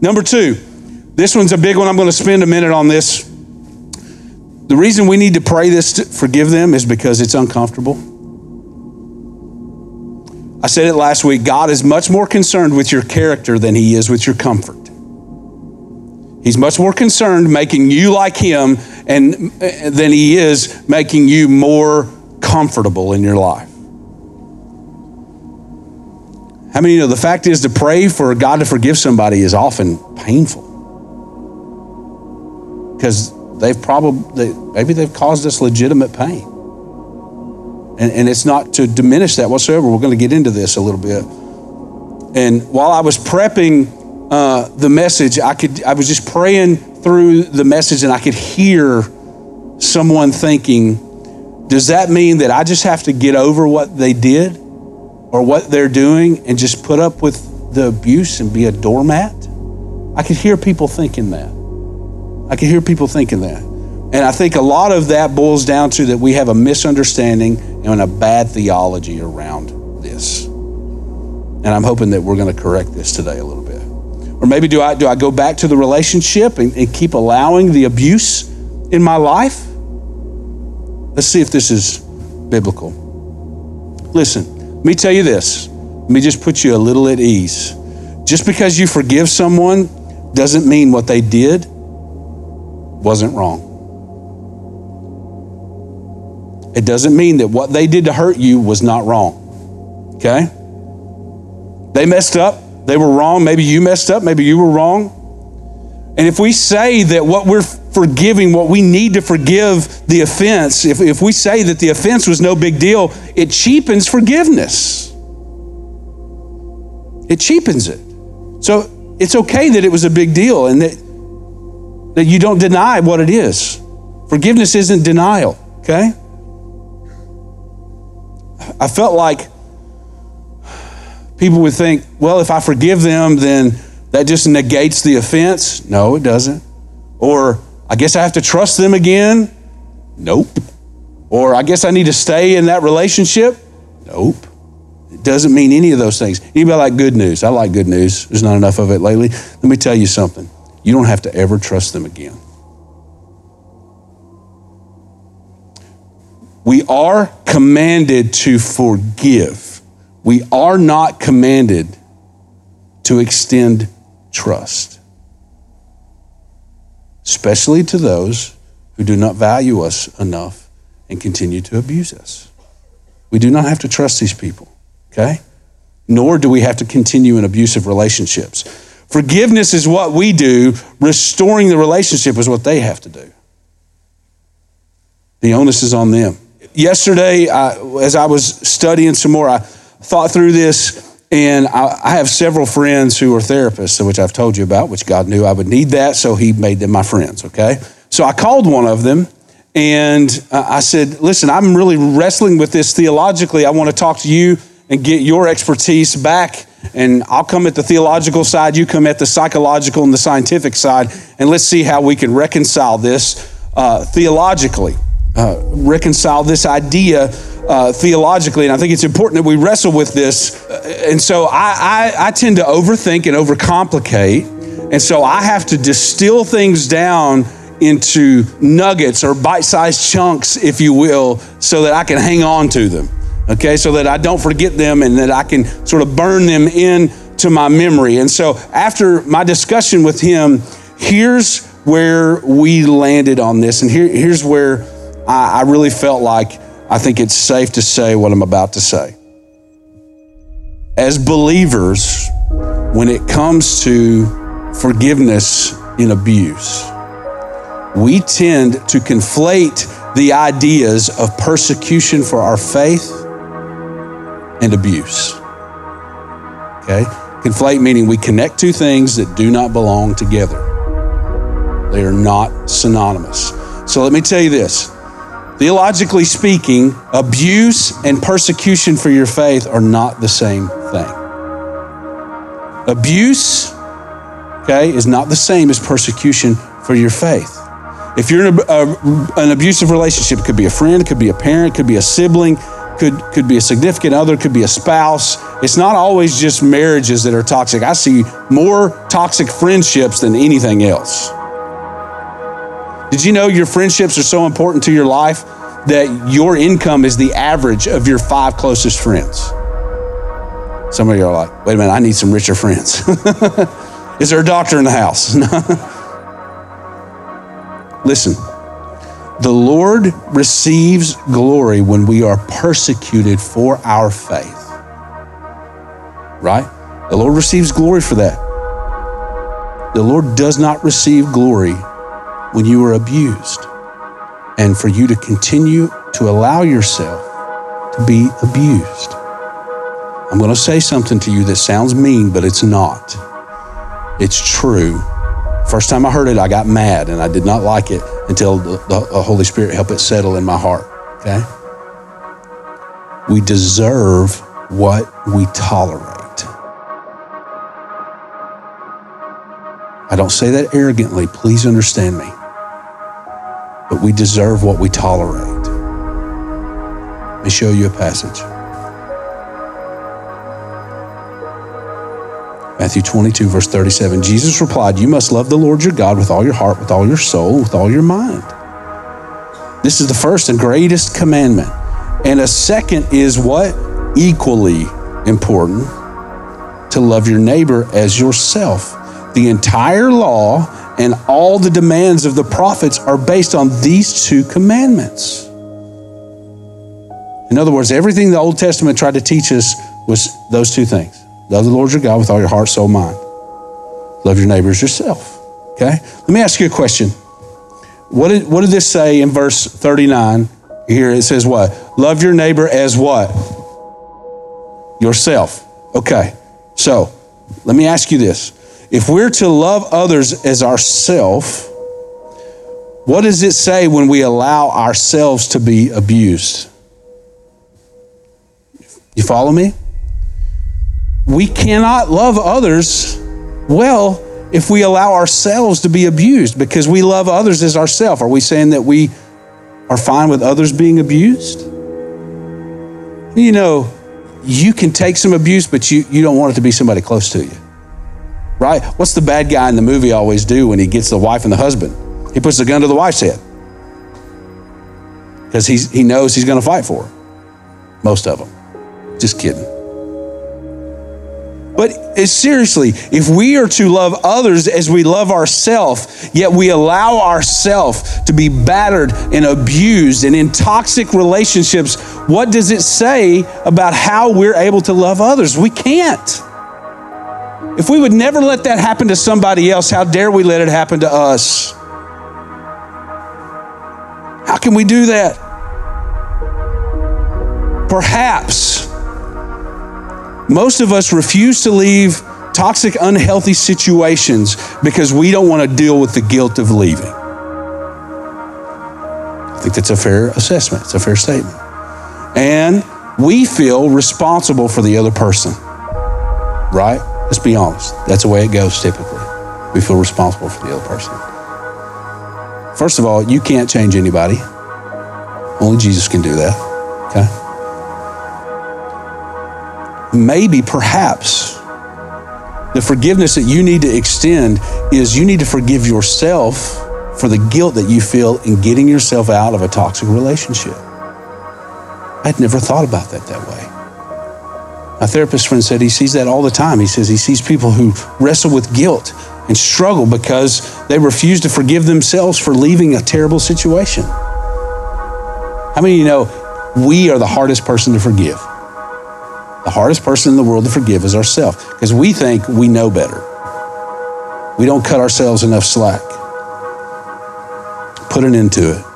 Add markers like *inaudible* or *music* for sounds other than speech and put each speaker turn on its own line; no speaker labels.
Number two, this one's a big one. I'm going to spend a minute on this. The reason we need to pray this to forgive them is because it's uncomfortable. I said it last week God is much more concerned with your character than he is with your comfort. He's much more concerned making you like him and eh, than he is making you more comfortable in your life. How many you know the fact is to pray for God to forgive somebody is often painful? Because they've probably, maybe they've caused us legitimate pain. And, and it's not to diminish that whatsoever. We're going to get into this a little bit. And while I was prepping uh, the message, I could I was just praying through the message, and I could hear someone thinking, "Does that mean that I just have to get over what they did, or what they're doing, and just put up with the abuse and be a doormat?" I could hear people thinking that. I could hear people thinking that. And I think a lot of that boils down to that we have a misunderstanding and a bad theology around this. And I'm hoping that we're going to correct this today a little bit. Or maybe do I do I go back to the relationship and, and keep allowing the abuse in my life? Let's see if this is biblical. Listen, let me tell you this. Let me just put you a little at ease. Just because you forgive someone doesn't mean what they did wasn't wrong. It doesn't mean that what they did to hurt you was not wrong. Okay? They messed up. They were wrong. Maybe you messed up. Maybe you were wrong. And if we say that what we're forgiving, what we need to forgive the offense, if, if we say that the offense was no big deal, it cheapens forgiveness. It cheapens it. So it's okay that it was a big deal and that, that you don't deny what it is. Forgiveness isn't denial, okay? I felt like people would think, well, if I forgive them, then that just negates the offense. No, it doesn't. Or I guess I have to trust them again. Nope. Or I guess I need to stay in that relationship. Nope. It doesn't mean any of those things. Anybody like good news? I like good news. There's not enough of it lately. Let me tell you something. You don't have to ever trust them again. We are commanded to forgive. We are not commanded to extend trust, especially to those who do not value us enough and continue to abuse us. We do not have to trust these people, okay? Nor do we have to continue in abusive relationships. Forgiveness is what we do, restoring the relationship is what they have to do. The onus is on them yesterday, I, as I was studying some more, I thought through this, and I, I, have several friends who are therapists, which I've told you about, which God knew I would need that, so He made them my friends, okay? So I called one of them, and I said, Listen, I'm really wrestling with this theologically. I want to talk to you and get your expertise back. And I'll come at the theological side, you come at the psychological and the scientific side, and let's see how we can reconcile this uh, theologically uh, reconcile this idea uh, theologically, and I think it's important that we wrestle with this. And so I, I, I tend to overthink and overcomplicate, and so I have to distill things down into nuggets or bite-sized chunks, if you will, so that I can hang on to them. Okay, so that I don't forget them and that I can sort of burn them into my memory. And so after my discussion with him, here's where we landed on this, and here, here's where I, I really felt like I think it's safe to say what I'm about to say. As believers, when it comes to forgiveness in abuse, we tend to conflate the ideas of persecution for our faith and abuse. Okay? Conflate meaning we connect two things that do not belong together. They are not synonymous. So let me tell you this Theologically speaking, abuse and persecution for your faith are not the same thing. Abuse, okay, is not the same as persecution for your faith. If you're in a, a, an abusive relationship, it could be a friend, it could be a parent, it could be a sibling, could, could be a significant other, could be a spouse. It's not always just marriages that are toxic. I see more toxic friendships than anything else. Did you know your friendships are so important to your life that your income is the average of your five closest friends? Some of you are like, wait a minute, I need some richer friends. *laughs* is there a doctor in the house? *laughs* Listen, the Lord receives glory when we are persecuted for our faith. Right? The Lord receives glory for that. The Lord does not receive glory when you are abused and for you to continue to allow yourself to be abused. I'm going to say something to you that sounds mean, but it's not. It's true. First time I heard it, I got mad and I did not like it until the, the Holy Spirit helped it settle in my heart. Okay? We deserve what we tolerate. I don't say that arrogantly, please understand me. But we deserve what we tolerate. Let me show you a passage. Matthew 22, verse 37. Jesus replied, You must love the Lord your God with all your heart, with all your soul, with all your mind. This is the first and greatest commandment. And a second is what? Equally important to love your neighbor as yourself. The entire law and all the demands of the prophets are based on these two commandments. In other words, everything the Old Testament tried to teach us was those two things Love the Lord your God with all your heart, soul, mind. Love your neighbors yourself. Okay? Let me ask you a question. What did, what did this say in verse 39? Here it says what? Love your neighbor as what? Yourself. Okay. So let me ask you this. If we're to love others as ourself, what does it say when we allow ourselves to be abused? You follow me? We cannot love others well if we allow ourselves to be abused because we love others as ourselves. Are we saying that we are fine with others being abused? You know, you can take some abuse, but you, you don't want it to be somebody close to you. Right? What's the bad guy in the movie always do when he gets the wife and the husband? He puts the gun to the wife's head because he knows he's going to fight for her. Most of them. Just kidding. But seriously, if we are to love others as we love ourselves, yet we allow ourselves to be battered and abused and in toxic relationships, what does it say about how we're able to love others? We can't. If we would never let that happen to somebody else, how dare we let it happen to us? How can we do that? Perhaps most of us refuse to leave toxic, unhealthy situations because we don't want to deal with the guilt of leaving. I think that's a fair assessment, it's a fair statement. And we feel responsible for the other person, right? Let's be honest. That's the way it goes typically. We feel responsible for the other person. First of all, you can't change anybody. Only Jesus can do that. Okay? Maybe, perhaps, the forgiveness that you need to extend is you need to forgive yourself for the guilt that you feel in getting yourself out of a toxic relationship. I'd never thought about that that way. My therapist friend said he sees that all the time. He says he sees people who wrestle with guilt and struggle because they refuse to forgive themselves for leaving a terrible situation. How many of you know we are the hardest person to forgive? The hardest person in the world to forgive is ourselves because we think we know better. We don't cut ourselves enough slack. Put an end to it.